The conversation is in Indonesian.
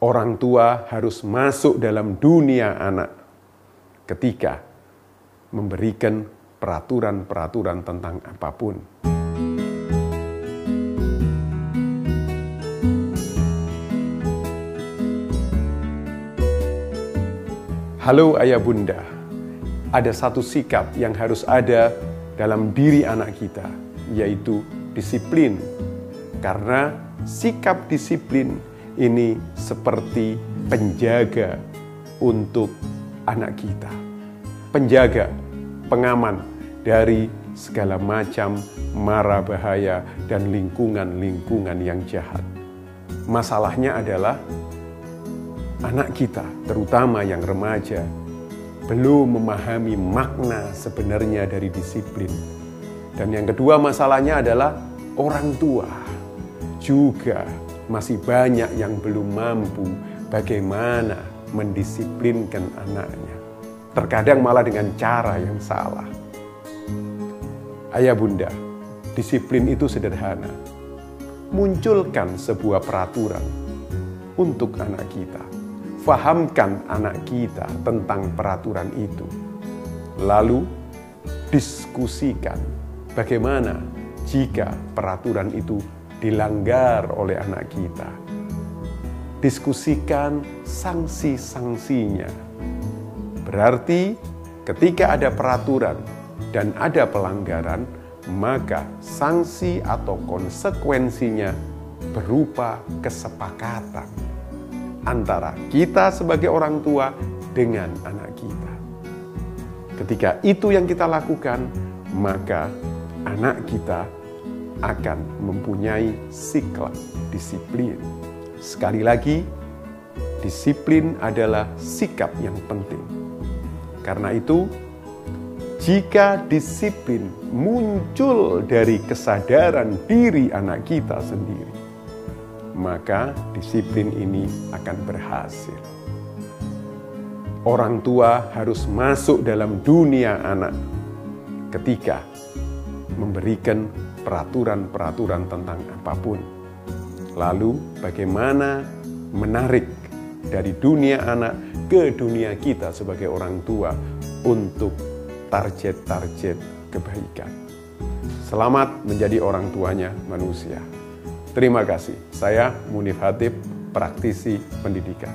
orang tua harus masuk dalam dunia anak ketika memberikan peraturan-peraturan tentang apa pun. Halo ayah bunda, ada satu sikap yang harus ada dalam diri anak kita, yaitu disiplin. Karena sikap disiplin ini seperti penjaga untuk anak kita. Penjaga, pengaman dari segala macam mara bahaya dan lingkungan-lingkungan yang jahat. Masalahnya adalah anak kita, terutama yang remaja, belum memahami makna sebenarnya dari disiplin. Dan yang kedua masalahnya adalah orang tua juga masih banyak yang belum mampu bagaimana mendisiplinkan anaknya. Terkadang malah dengan cara yang salah. Ayah bunda, disiplin itu sederhana. Munculkan sebuah peraturan untuk anak kita fahamkan anak kita tentang peraturan itu. Lalu diskusikan bagaimana jika peraturan itu dilanggar oleh anak kita. Diskusikan sanksi-sanksinya. Berarti ketika ada peraturan dan ada pelanggaran, maka sanksi atau konsekuensinya berupa kesepakatan antara kita sebagai orang tua dengan anak kita. Ketika itu yang kita lakukan, maka anak kita akan mempunyai sikap disiplin. Sekali lagi, disiplin adalah sikap yang penting. Karena itu, jika disiplin muncul dari kesadaran diri anak kita sendiri, maka disiplin ini akan berhasil. Orang tua harus masuk dalam dunia anak ketika memberikan peraturan-peraturan tentang apa pun. Lalu, bagaimana menarik dari dunia anak ke dunia kita sebagai orang tua untuk target-target kebaikan. Selamat menjadi orang tuanya manusia. Terima kasih. Saya Munif Hatip, praktisi pendidikan.